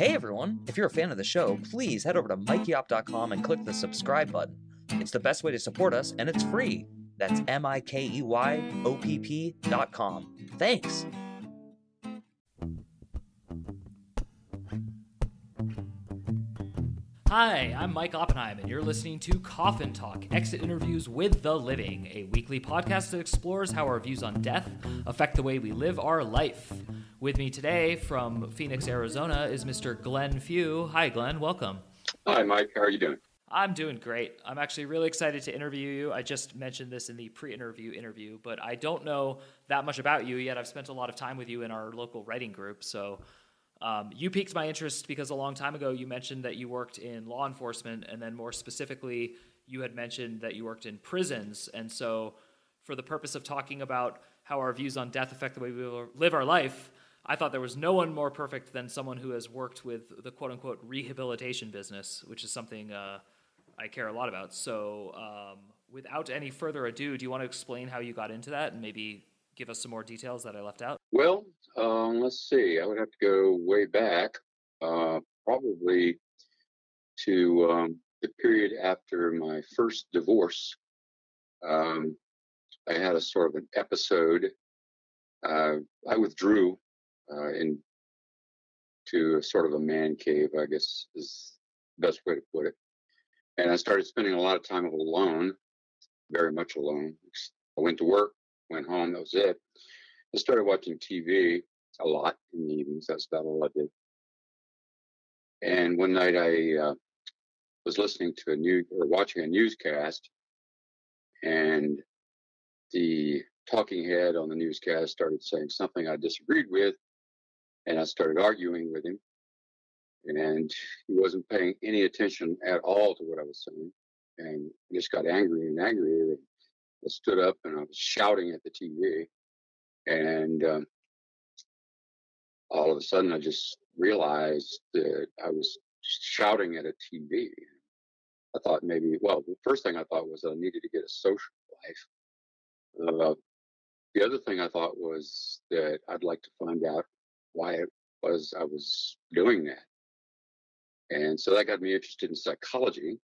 Hey everyone! If you're a fan of the show, please head over to mikeyopp.com and click the subscribe button. It's the best way to support us, and it's free. That's M I K E Y O P P.com. Thanks! Hi, I'm Mike Oppenheim, and you're listening to Coffin Talk Exit Interviews with the Living, a weekly podcast that explores how our views on death affect the way we live our life. With me today from Phoenix, Arizona, is Mr. Glenn Few. Hi, Glenn. Welcome. Hi, Mike. How are you doing? I'm doing great. I'm actually really excited to interview you. I just mentioned this in the pre interview interview, but I don't know that much about you yet. I've spent a lot of time with you in our local writing group. So um, you piqued my interest because a long time ago you mentioned that you worked in law enforcement, and then more specifically, you had mentioned that you worked in prisons. And so, for the purpose of talking about how our views on death affect the way we live our life, I thought there was no one more perfect than someone who has worked with the quote unquote rehabilitation business, which is something uh, I care a lot about. So, um, without any further ado, do you want to explain how you got into that and maybe give us some more details that I left out? Well, um, let's see. I would have to go way back, uh, probably to um, the period after my first divorce. Um, I had a sort of an episode. Uh, I withdrew uh, in to a sort of a man cave, I guess is the best way to put it. And I started spending a lot of time alone, very much alone. I went to work, went home, that was it. I started watching TV a lot in the evenings. That's about all I did. And one night I uh, was listening to a new or watching a newscast, and the talking head on the newscast started saying something I disagreed with, and I started arguing with him. And he wasn't paying any attention at all to what I was saying, and just got angry and angrier. And I stood up and I was shouting at the TV, and um, all of a sudden I just realized that I was shouting at a TV. I thought maybe, well, the first thing I thought was I needed to get a social life. Uh, the other thing I thought was that I'd like to find out why it was I was doing that. And so that got me interested in psychology.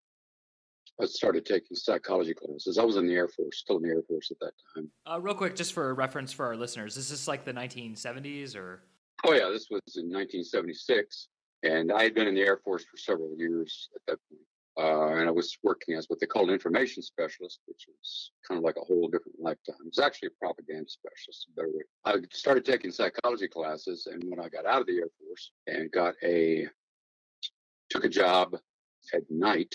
I started taking psychology classes. I was in the Air Force, still in the Air Force at that time. Uh, real quick, just for reference for our listeners, is this like the 1970s or? Oh yeah, this was in 1976, and I had been in the Air Force for several years at that point. Uh, and I was working as what they called information specialist, which was kind of like a whole different lifetime. It was actually a propaganda specialist, better way. I started taking psychology classes, and when I got out of the Air Force and got a took a job at night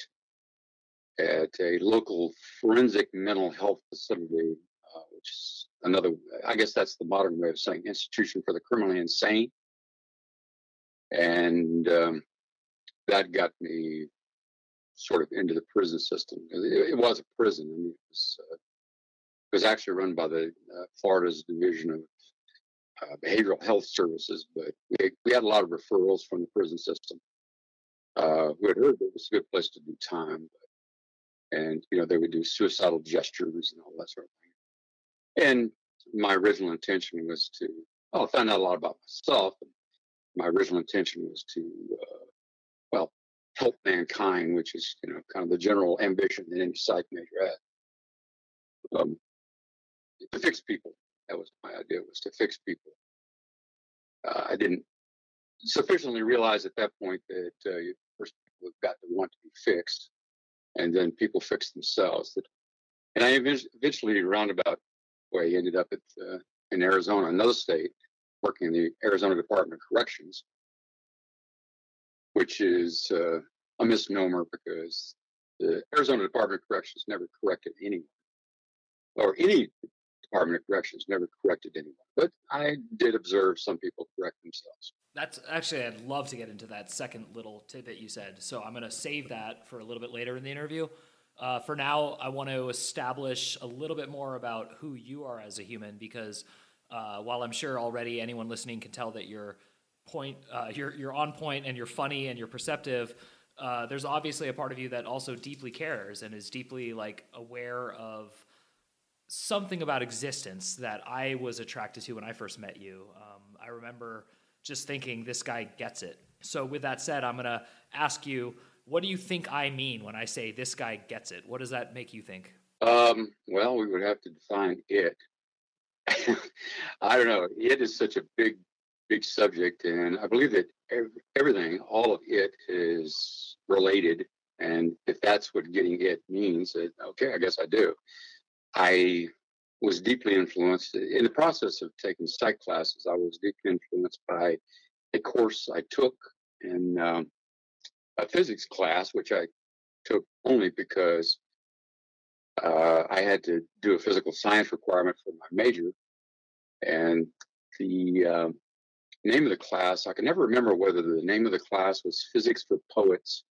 at a local forensic mental health facility, uh, which is another, I guess that's the modern way of saying institution for the criminally insane. And um, that got me sort of into the prison system. It, it was a prison. I mean, it was, uh, it was actually run by the uh, Florida's Division of uh, Behavioral Health Services, but we, we had a lot of referrals from the prison system. Uh, we had heard that it was a good place to do time, but, and you know they would do suicidal gestures and all that sort of thing. And my original intention was to, well, I found out a lot about myself. My original intention was to, uh, well, help mankind, which is, you know, kind of the general ambition that any psych major has. Um, to fix people. That was my idea, was to fix people. Uh, I didn't sufficiently realize at that point that uh, first people have got to want to be fixed, and then people fix themselves. And I eventually, roundabout way, ended up at uh, in Arizona, another state, working in the Arizona Department of Corrections, which is uh, a misnomer because the Arizona Department of Corrections never corrected anyone, or any Department of Corrections never corrected anyone. But I did observe some people correct themselves. That's actually, I'd love to get into that second little tidbit you said. So I'm going to save that for a little bit later in the interview. Uh, for now, I want to establish a little bit more about who you are as a human because uh, while I'm sure already anyone listening can tell that you're point, uh, you're you're on point and you're funny and you're perceptive. Uh, there's obviously a part of you that also deeply cares and is deeply like aware of something about existence that I was attracted to when I first met you. Um, I remember just thinking this guy gets it So, with that said, I'm going to ask you, what do you think I mean when I say this guy gets it? What does that make you think? Um, well, we would have to define it. I don't know. It is such a big, big subject, and I believe that everything, all of it, is related. And if that's what getting it means, okay, I guess I do. I was deeply influenced in the process of taking psych classes. I was deeply influenced by a course I took in um, a physics class, which I took only because uh, I had to do a physical science requirement for my major. And the uh, name of the class, I can never remember whether the name of the class was Physics for Poets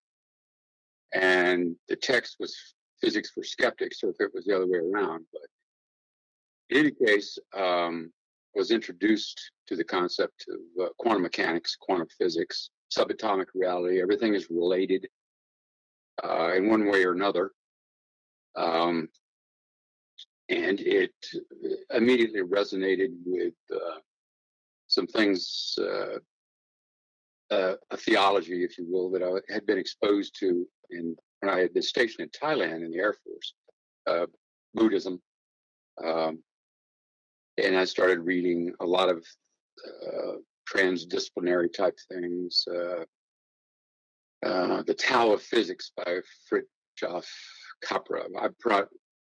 and the text was Physics for Skeptics, or if it was the other way around. But in any case, um, was introduced to the concept of uh, quantum mechanics, quantum physics, subatomic reality. Everything is related uh, in one way or another. Um, and it immediately resonated with uh, some things, uh, uh, a theology, if you will, that I had been exposed to in, when I had been stationed in Thailand in the Air Force, uh, Buddhism. Um, and I started reading a lot of uh, transdisciplinary type things. Uh, uh, the Tao of Physics by Fritjof Capra. I pro-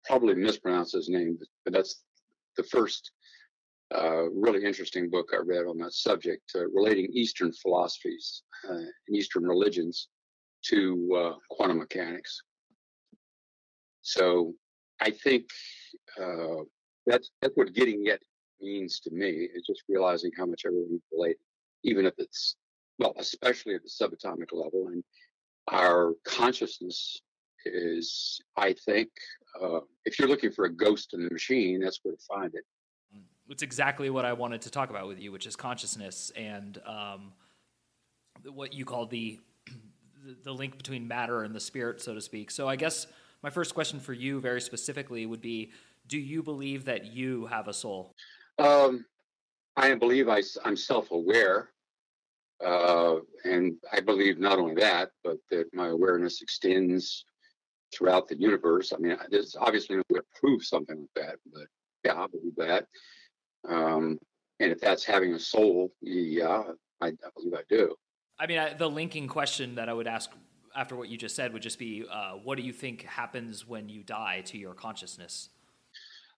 probably mispronounced his name, but that's the first uh, really interesting book I read on that subject, uh, relating Eastern philosophies uh, and Eastern religions to uh, quantum mechanics. So I think uh, that's that's what getting it means to me. Is just realizing how much everything related, even if it's well, especially at the subatomic level, and our consciousness is, I think, uh, if you're looking for a ghost in the machine, that's where to find it. It's exactly what I wanted to talk about with you, which is consciousness and um, what you call the the link between matter and the spirit, so to speak. So I guess my first question for you, very specifically, would be: Do you believe that you have a soul? Um, I believe I, am self-aware, uh, and I believe not only that, but that my awareness extends throughout the universe. I mean, there's obviously no way to prove something like that, but yeah, I believe that. Um, and if that's having a soul, yeah, I, I believe I do. I mean, I, the linking question that I would ask after what you just said would just be, uh, what do you think happens when you die to your consciousness?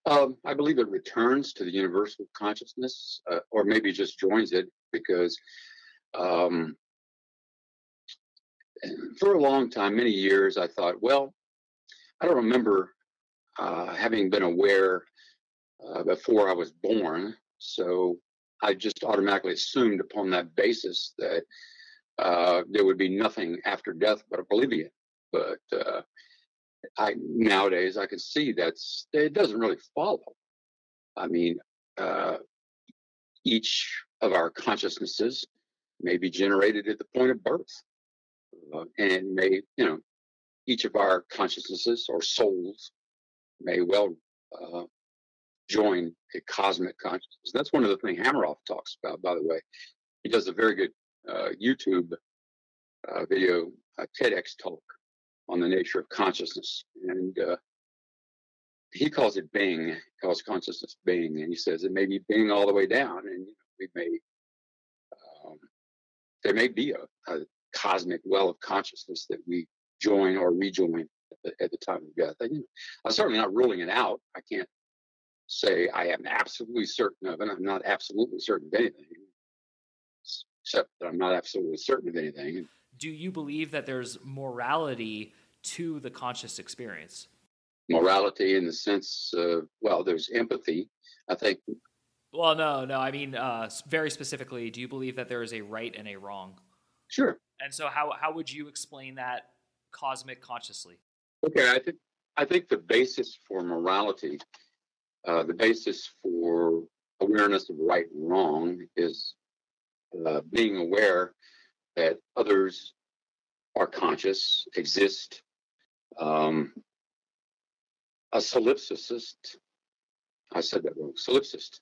Um, I believe it returns to the universal consciousness, uh, or maybe just joins it, because um, for a long time, many years, I thought, well, I don't remember uh, having been aware uh, before I was born, so I just automatically assumed upon that basis that uh, there would be nothing after death but oblivion. But uh, I nowadays I can see that's it doesn't really follow. I mean, uh, each of our consciousnesses may be generated at the point of birth, uh, and may you know each of our consciousnesses or souls may well uh, join a cosmic consciousness. That's one of the things Hameroff talks about, by the way. He does a very good YouTube uh, video, a TEDx talk on the nature of consciousness. And uh, he calls it Bing, calls consciousness Bing. And he says it may be Bing all the way down. And you know, we may, um, there may be a, a, cosmic well of consciousness that we join or rejoin at the, at the time of death. I, you know, I'm certainly not ruling it out. I can't say I am absolutely certain of it. I'm not absolutely certain of anything except that I'm not absolutely certain of anything. Do you believe that there's morality to the conscious experience? Morality in the sense of, well, there's empathy. I think. Well, no, no. I mean, uh, very specifically, do you believe that there is a right and a wrong? Sure. And so, how how would you explain that cosmic consciously? Okay, I think I think the basis for morality, uh, the basis for awareness of right and wrong, is uh, being aware that others are conscious, exist. Um, a solipsist, I said that wrong, solipsist,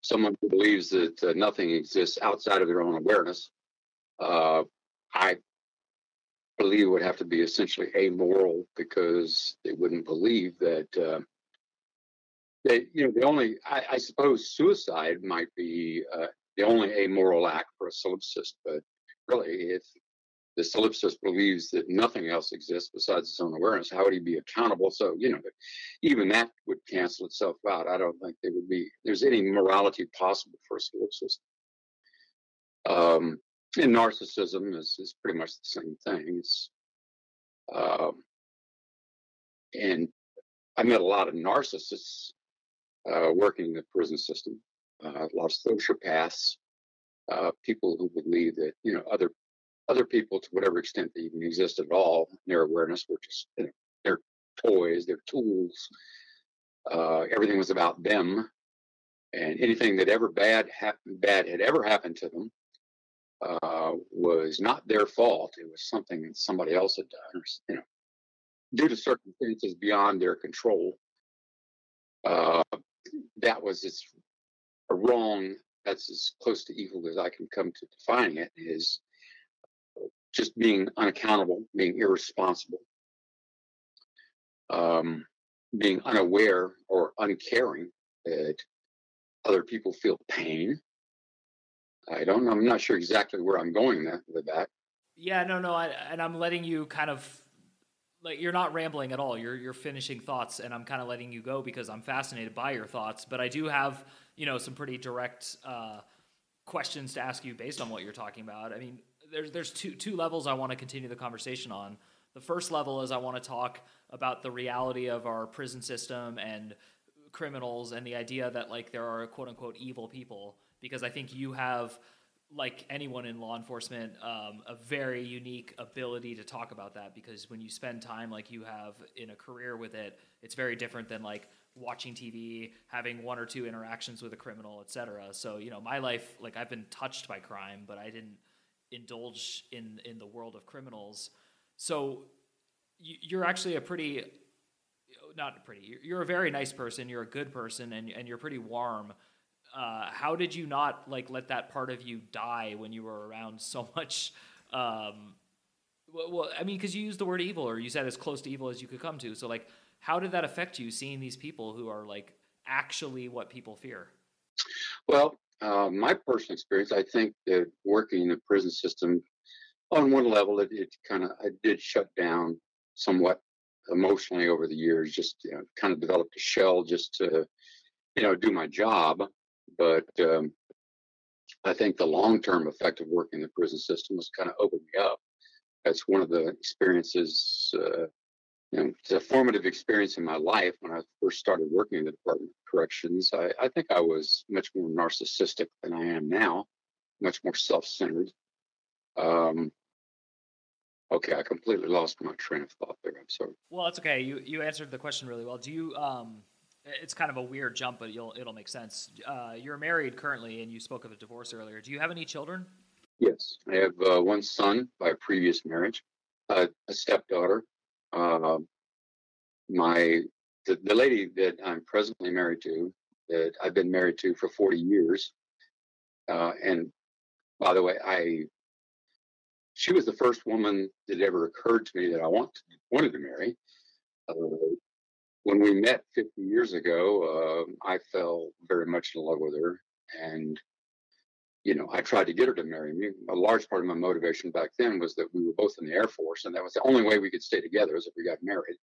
someone who believes that uh, nothing exists outside of their own awareness, uh, I believe would have to be essentially amoral because they wouldn't believe that uh, they, you know, the only, I, I suppose suicide might be uh, the only amoral act for a solipsist, but really, if the solipsist believes that nothing else exists besides his own awareness, how would he be accountable? So, you know, even that would cancel itself out. I don't think there would be, there's any morality possible for a solipsist. Um, and narcissism is, is pretty much the same thing. It's, um, and I met a lot of narcissists uh, working in the prison system, a lot of sociopaths, uh, people who believe that you know other other people, to whatever extent they even exist at all, their awareness were just you know, their toys, their tools. Uh, everything was about them, and anything that ever bad happened, bad had ever happened to them uh, was not their fault. It was something that somebody else had done, or, you know, due to circumstances beyond their control. Uh, that was its wrong. That's as close to evil as I can come to defining it. Is just being unaccountable, being irresponsible, um, being unaware or uncaring that other people feel pain. I don't know. I'm not sure exactly where I'm going with that. Yeah, no, no, I, and I'm letting you kind of like you're not rambling at all. You're you're finishing thoughts, and I'm kind of letting you go because I'm fascinated by your thoughts. But I do have you know some pretty direct uh, questions to ask you based on what you're talking about. I mean, there's there's two two levels I want to continue the conversation on. The first level is I want to talk about the reality of our prison system and criminals and the idea that like there are quote unquote evil people because I think you have like anyone in law enforcement, um, a very unique ability to talk about that because when you spend time like you have in a career with it, it's very different than like watching TV, having one or two interactions with a criminal, etc. So you know, my life, like I've been touched by crime, but I didn't indulge in in the world of criminals. So you're actually a pretty, not pretty. You're a very nice person. You're a good person, and and you're pretty warm uh, how did you not like let that part of you die when you were around so much? Um, well, I mean, because you used the word evil, or you said as close to evil as you could come to. So, like, how did that affect you seeing these people who are like actually what people fear? Well, uh, my personal experience, I think that working in the prison system, on one level, it, it kind of I did shut down somewhat emotionally over the years. Just you know, kind of developed a shell just to you know do my job but um, I think the long term effect of working in the prison system was kind of opened me up. That's one of the experiences, uh, you know, it's a formative experience in my life when I first started working in the Department of Corrections. I, I think I was much more narcissistic than I am now, much more self centered. Um, okay, I completely lost my train of thought there. I'm sorry. Well, that's okay. You you answered the question really well. Do you um it's kind of a weird jump, but you'll it'll make sense. Uh, you're married currently, and you spoke of a divorce earlier. Do you have any children? Yes, I have uh, one son by previous marriage, uh, a stepdaughter. Uh, my the, the lady that I'm presently married to, that I've been married to for 40 years, uh, and by the way, I she was the first woman that ever occurred to me that I want wanted to marry. Uh, when we met 50 years ago, uh, I fell very much in love with her. And, you know, I tried to get her to marry me. A large part of my motivation back then was that we were both in the Air Force, and that was the only way we could stay together is if we got married.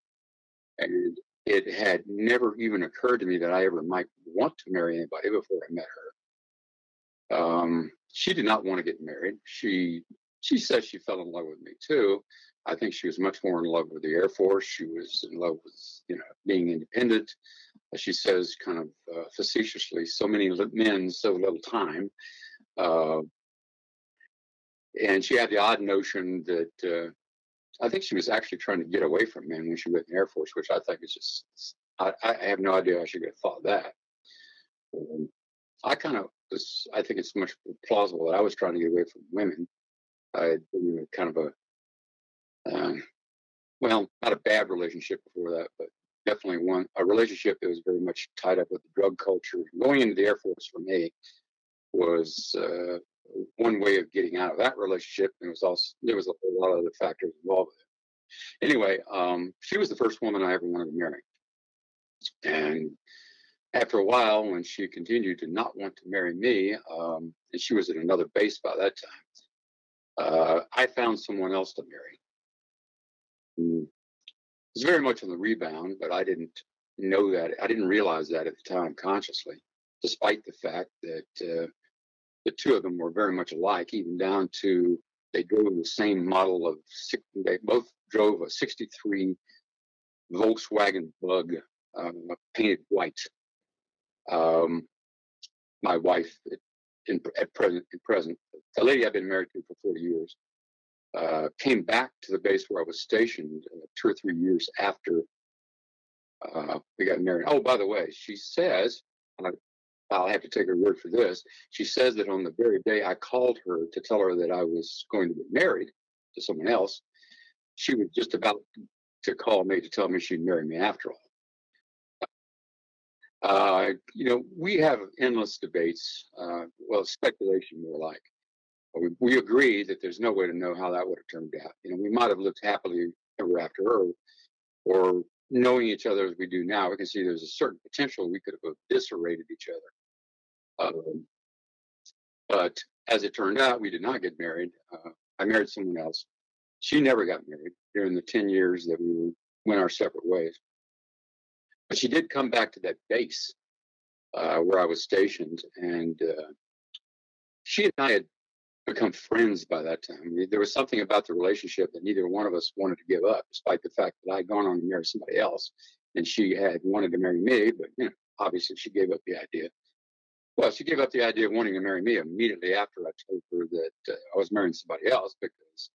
And it had never even occurred to me that I ever might want to marry anybody before I met her. Um, she did not want to get married. She she says she fell in love with me too, I think she was much more in love with the Air Force. She was in love with, you know, being independent. She says, kind of uh, facetiously, "So many men, so little time." Uh, and she had the odd notion that uh, I think she was actually trying to get away from men when she went in the Air Force, which I think is just I, I have no idea how she could have thought that. Um, I kind of was. I think it's much plausible that I was trying to get away from women. I had kind of a um, well, not a bad relationship before that, but definitely one a relationship that was very much tied up with the drug culture. Going into the Air Force for me was uh, one way of getting out of that relationship. There was also there was a whole lot of other factors involved with it. Anyway, um, she was the first woman I ever wanted to marry, and after a while, when she continued to not want to marry me, um, and she was at another base by that time, uh, I found someone else to marry. Mm. It was very much on the rebound, but I didn't know that. I didn't realize that at the time consciously, despite the fact that uh, the two of them were very much alike, even down to they drove the same model of, they both drove a 63 Volkswagen Bug uh, painted white. Um, my wife, in, at present, in present, the lady I've been married to for 40 years, uh, came back to the base where I was stationed uh, two or three years after uh, we got married. Oh, by the way, she says, I'll have to take her word for this. She says that on the very day I called her to tell her that I was going to get married to someone else, she was just about to call me to tell me she'd marry me after all. Uh, you know, we have endless debates, uh, well, speculation more like. We, we agree that there's no way to know how that would have turned out. You know, we might have lived happily ever after, or, or knowing each other as we do now, we can see there's a certain potential we could have eviscerated each other. Um, but as it turned out, we did not get married. Uh, I married someone else. She never got married during the 10 years that we were, went our separate ways. But she did come back to that base uh, where I was stationed, and uh, she and I had become friends by that time. There was something about the relationship that neither one of us wanted to give up, despite the fact that I'd gone on to marry somebody else, and she had wanted to marry me. But you know, obviously, she gave up the idea. Well, she gave up the idea of wanting to marry me immediately after I told her that uh, I was marrying somebody else, because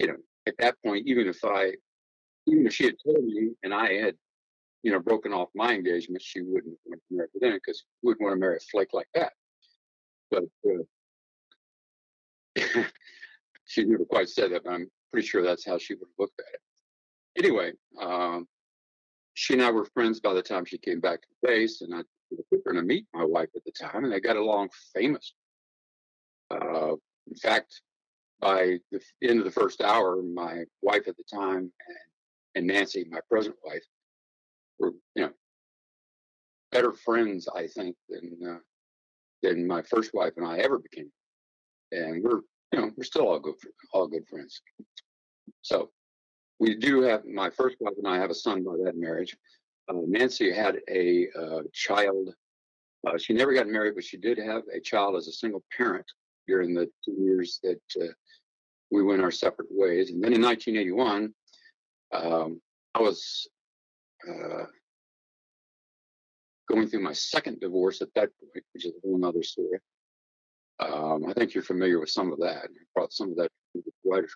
you know, at that point, even if I, even if she had told me and I had, you know, broken off my engagement, she wouldn't want to marry me then because wouldn't want to marry a flake like that. But uh, she never quite said that, but I'm pretty sure that's how she would have looked at it. Anyway, um, she and I were friends by the time she came back to the base, and I took her to meet my wife at the time, and they got along famous. Uh, in fact, by the end of the first hour, my wife at the time and, and Nancy, my present wife, were you know better friends, I think, than uh, than my first wife and I ever became and we're you know we're still all good all good friends. So we do have my first wife and I have a son by that marriage. Uh, Nancy had a uh, child. Uh, she never got married, but she did have a child as a single parent during the two years that uh, we went our separate ways. And then in 1981, um, I was uh, going through my second divorce at that point, which is a whole other story. Um, I think you're familiar with some of that. I brought some of that to the writer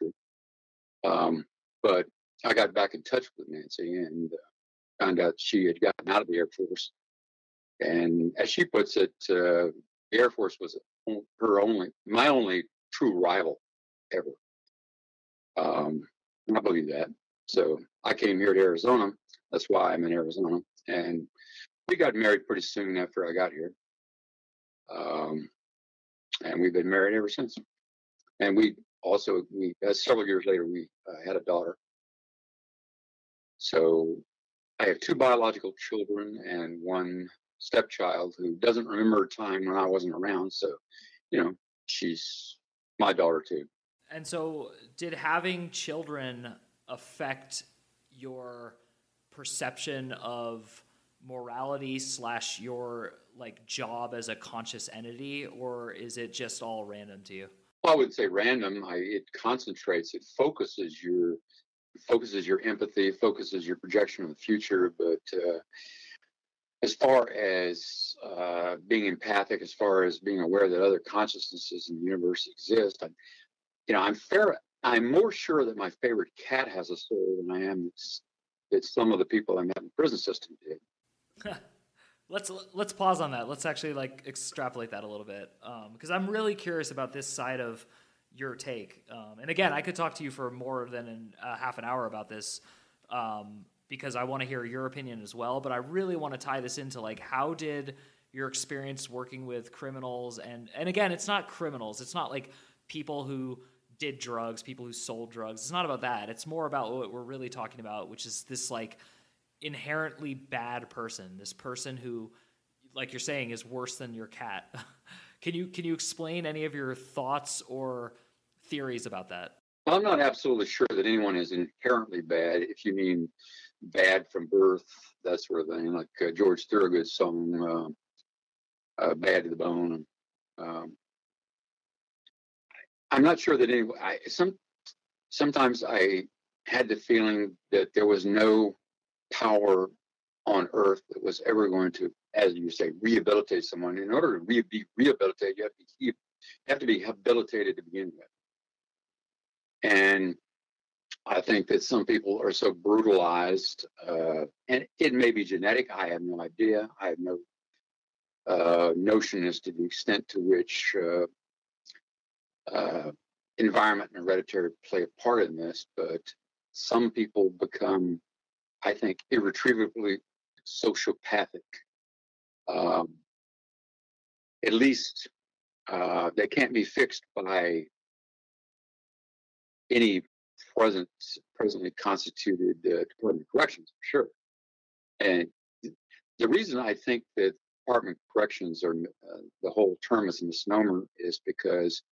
Um, but I got back in touch with Nancy and uh, found out she had gotten out of the Air Force. And as she puts it, uh, the Air Force was her only, my only true rival ever. Um, I believe that. So I came here to Arizona. That's why I'm in Arizona. And we got married pretty soon after I got here. Um, and we've been married ever since. And we also we uh, several years later we uh, had a daughter. So I have two biological children and one stepchild who doesn't remember a time when I wasn't around. So, you know, she's my daughter too. And so, did having children affect your perception of morality slash your like job as a conscious entity, or is it just all random to you? Well, I would say random. I, it concentrates, it focuses your focuses your empathy, focuses your projection of the future. But uh, as far as uh, being empathic, as far as being aware that other consciousnesses in the universe exist, I, you know, I'm fair. I'm more sure that my favorite cat has a soul than I am that some of the people I met in the prison system did. let's let's pause on that. Let's actually like extrapolate that a little bit because um, I'm really curious about this side of your take. Um, and again, I could talk to you for more than an, uh, half an hour about this um, because I want to hear your opinion as well. But I really want to tie this into like how did your experience working with criminals and and again, it's not criminals. It's not like people who did drugs, people who sold drugs. It's not about that. It's more about what we're really talking about, which is this like inherently bad person, this person who like you're saying is worse than your cat. can you can you explain any of your thoughts or theories about that? I'm not absolutely sure that anyone is inherently bad. If you mean bad from birth, that sort of thing, like uh, George Thorogood's song uh, uh, "Bad to the Bone." Um, I'm not sure that anyone. I, some sometimes I had the feeling that there was no power on earth that was ever going to, as you say, rehabilitate someone. In order to re- be rehabilitated, you have to be you have to be habilitated to begin with. And I think that some people are so brutalized, uh, and it may be genetic. I have no idea. I have no uh, notion as to the extent to which uh, uh environment and hereditary play a part in this. But some people become, I think, irretrievably sociopathic. Um, at least uh, they can't be fixed by any present presently constituted uh, Department of Corrections, for sure. And the reason I think that Department of Corrections or uh, the whole term is a misnomer is because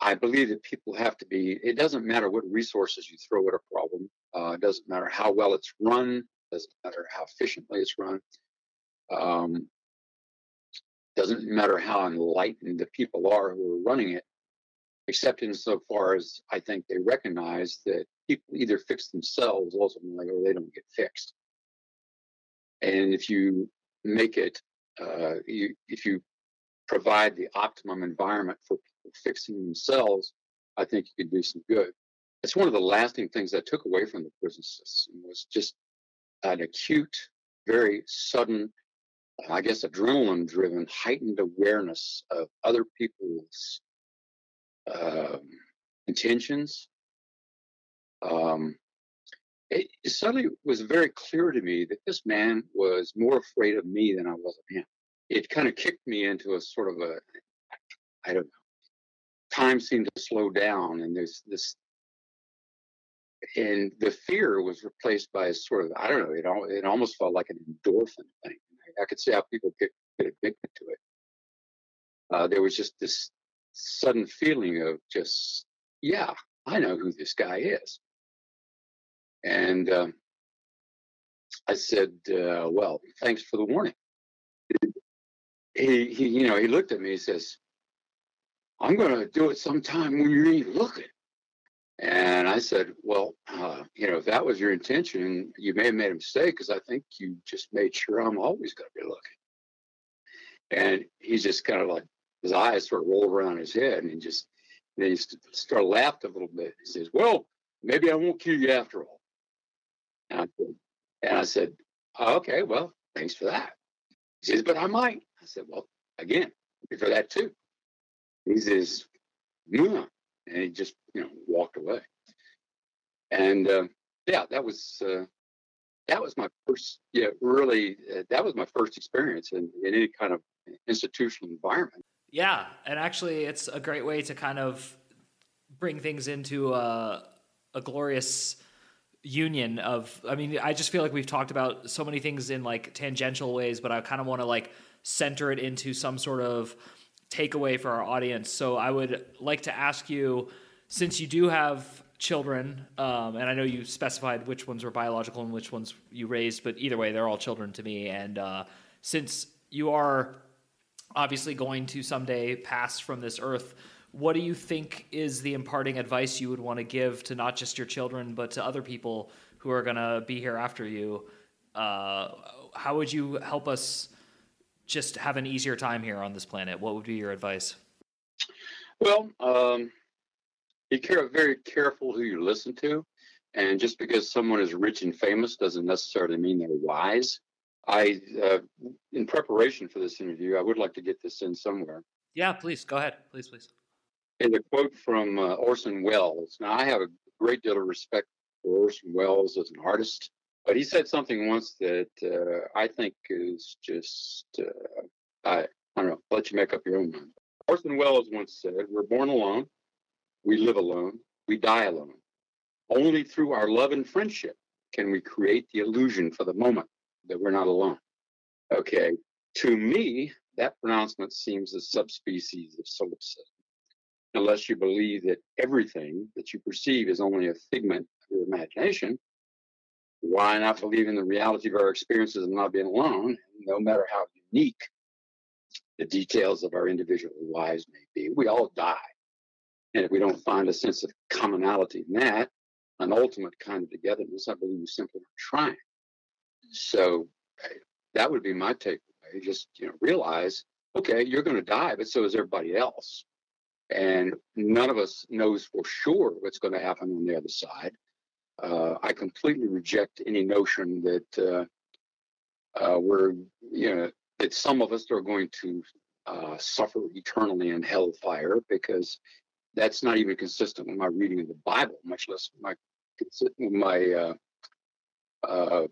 I believe that people have to be. It doesn't matter what resources you throw at a problem. Uh, it doesn't matter how well it's run. Doesn't matter how efficiently it's run. Um, doesn't matter how enlightened the people are who are running it except insofar as I think they recognize that people either fix themselves ultimately or they don't get fixed. And if you make it, uh, you, if you provide the optimum environment for people fixing themselves, I think you can do some good. It's one of the lasting things I took away from the prison system was just an acute, very sudden, I guess, adrenaline driven, heightened awareness of other people's um, intentions. Um, it, it, suddenly was very clear to me that this man was more afraid of me than I was of him. It kind of kicked me into a sort of a, I don't know, time seemed to slow down, and there's this, and the fear was replaced by a sort of, I don't know, it, all, it almost felt like an endorphin thing. I could see how people get, get addicted to it. Uh, there was just this sudden feeling of just, yeah, I know who this guy is. And um, I said, uh, well, thanks for the warning. He, he, you know, he looked at me. He says, "I'm going to do it sometime when you ain't looking." And I said, "Well, uh, you know, if that was your intention, you may have made a mistake because I think you just made sure I'm always going to be looking." And he just kind of like his eyes sort of rolled around his head and he just then he started laughing a little bit. He says, Well, maybe I won't kill you after all. And I said, and I said Okay, well, thanks for that. He says, But I might. I said, Well, again, for that too. He says, Yeah. And he just, you know, walked away. And uh, yeah, that was uh, that was my first, yeah, really, uh, that was my first experience in, in any kind of institutional environment. Yeah, and actually, it's a great way to kind of bring things into a, a glorious union of. I mean, I just feel like we've talked about so many things in like tangential ways, but I kind of want to like center it into some sort of takeaway for our audience. So I would like to ask you, since you do have children, um, and I know you specified which ones were biological and which ones you raised, but either way, they're all children to me. And uh, since you are obviously going to someday pass from this earth. What do you think is the imparting advice you would want to give to not just your children, but to other people who are going to be here after you? Uh, how would you help us just have an easier time here on this planet? What would be your advice? Well, um, be care- very careful who you listen to. And just because someone is rich and famous doesn't necessarily mean they're wise. I, uh, in preparation for this interview, I would like to get this in somewhere. Yeah, please go ahead. Please, please. In a quote from uh, Orson Welles. Now, I have a great deal of respect for Orson Welles as an artist. But he said something once that uh, I think is just, uh, I, I don't know, let you make up your own mind. Orson Welles once said, We're born alone, we live alone, we die alone. Only through our love and friendship can we create the illusion for the moment that we're not alone. Okay, to me, that pronouncement seems a subspecies of solipsism, unless you believe that everything that you perceive is only a figment of your imagination. Why not believe in the reality of our experiences of not being alone, no matter how unique the details of our individual lives may be? We all die. And if we don't find a sense of commonality in that, an ultimate kind of togetherness, I believe we simply are trying. So that would be my takeaway. Just you know, realize, okay, you're going to die, but so is everybody else, and none of us knows for sure what's going to happen on the other side. Uh, I completely reject any notion that uh, uh, we're, you know, that some of us are going to uh, suffer eternally in hellfire because that's not even consistent with my reading of the Bible, much less my my uh,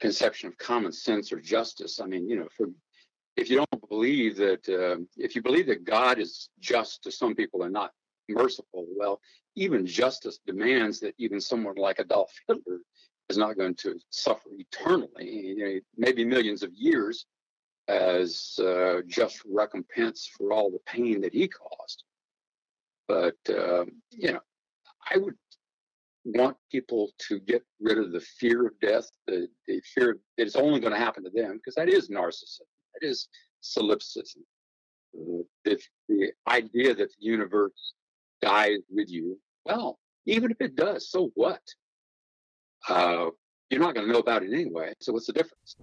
conception of common sense or justice. I mean, you know, for if you don't believe that uh, if you believe that God is just to some people and not merciful, well, even justice demands that even someone like Adolf Hitler is not going to suffer eternally, you know, maybe millions of years as uh, just recompense for all the pain that he caused. But uh, you know, I would want people to get rid of the fear of death, the, the fear that it's only going to happen to them, because that is narcissism, that is solipsism. Uh, the, the idea that the universe dies with you, well, even if it does, so what? Uh, you're not going to know about it anyway. So what's the difference?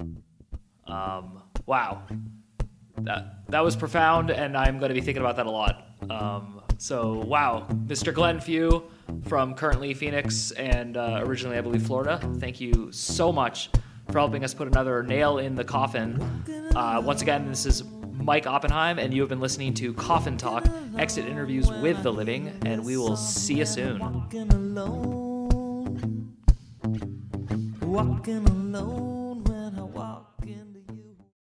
Um, wow, that that was profound, and I'm going to be thinking about that a lot. Um, so wow, Mr. Glenn Few from currently Phoenix and uh, originally I believe Florida. Thank you so much for helping us put another nail in the coffin. Uh, once again, this is Mike Oppenheim, and you have been listening to Coffin Talk, exit interviews with the living, and we will see you soon. Walking alone. Walking alone.